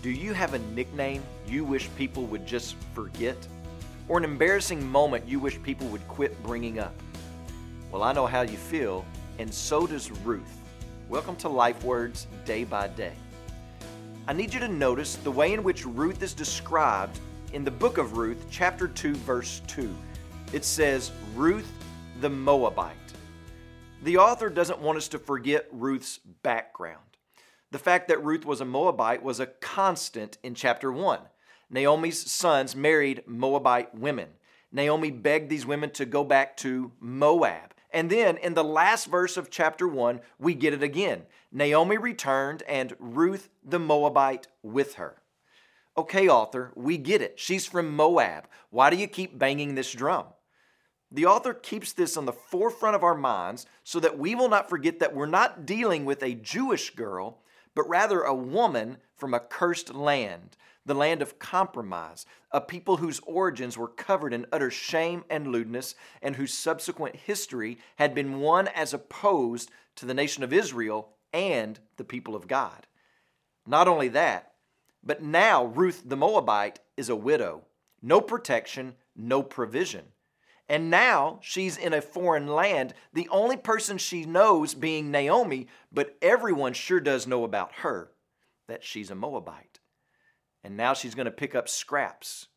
Do you have a nickname you wish people would just forget? Or an embarrassing moment you wish people would quit bringing up? Well, I know how you feel, and so does Ruth. Welcome to Life Words Day by Day. I need you to notice the way in which Ruth is described in the book of Ruth, chapter 2, verse 2. It says, Ruth the Moabite. The author doesn't want us to forget Ruth's background. The fact that Ruth was a Moabite was a constant in chapter 1. Naomi's sons married Moabite women. Naomi begged these women to go back to Moab. And then in the last verse of chapter 1, we get it again. Naomi returned and Ruth the Moabite with her. Okay, author, we get it. She's from Moab. Why do you keep banging this drum? The author keeps this on the forefront of our minds so that we will not forget that we're not dealing with a Jewish girl, but rather a woman from a cursed land, the land of compromise, a people whose origins were covered in utter shame and lewdness, and whose subsequent history had been one as opposed to the nation of Israel and the people of God. Not only that, but now Ruth the Moabite is a widow, no protection, no provision. And now she's in a foreign land, the only person she knows being Naomi, but everyone sure does know about her that she's a Moabite. And now she's going to pick up scraps.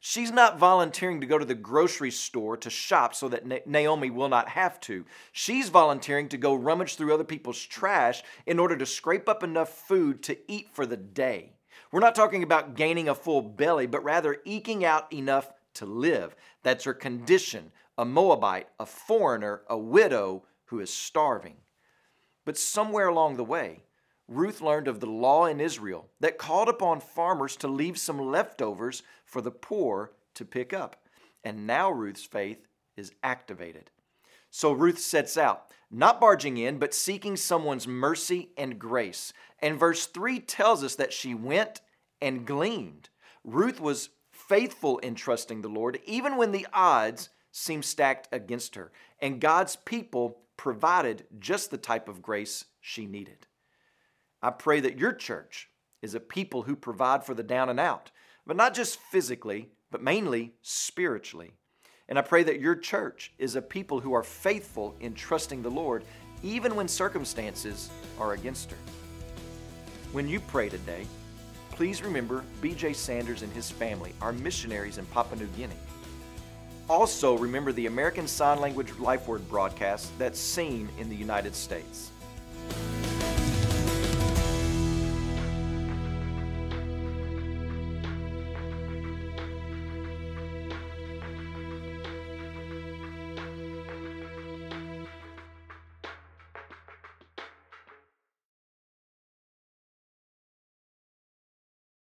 She's not volunteering to go to the grocery store to shop so that Naomi will not have to. She's volunteering to go rummage through other people's trash in order to scrape up enough food to eat for the day. We're not talking about gaining a full belly, but rather eking out enough to live. That's her condition a Moabite, a foreigner, a widow who is starving. But somewhere along the way, Ruth learned of the law in Israel that called upon farmers to leave some leftovers for the poor to pick up. And now Ruth's faith is activated. So Ruth sets out, not barging in, but seeking someone's mercy and grace. And verse 3 tells us that she went and gleaned. Ruth was faithful in trusting the Lord, even when the odds seem stacked against her, and God's people provided just the type of grace she needed. I pray that your church is a people who provide for the down and out, but not just physically, but mainly spiritually. And I pray that your church is a people who are faithful in trusting the Lord, even when circumstances are against her. When you pray today, please remember BJ Sanders and his family are missionaries in Papua New Guinea. Also, remember the American Sign Language Life Word broadcast that's seen in the United States.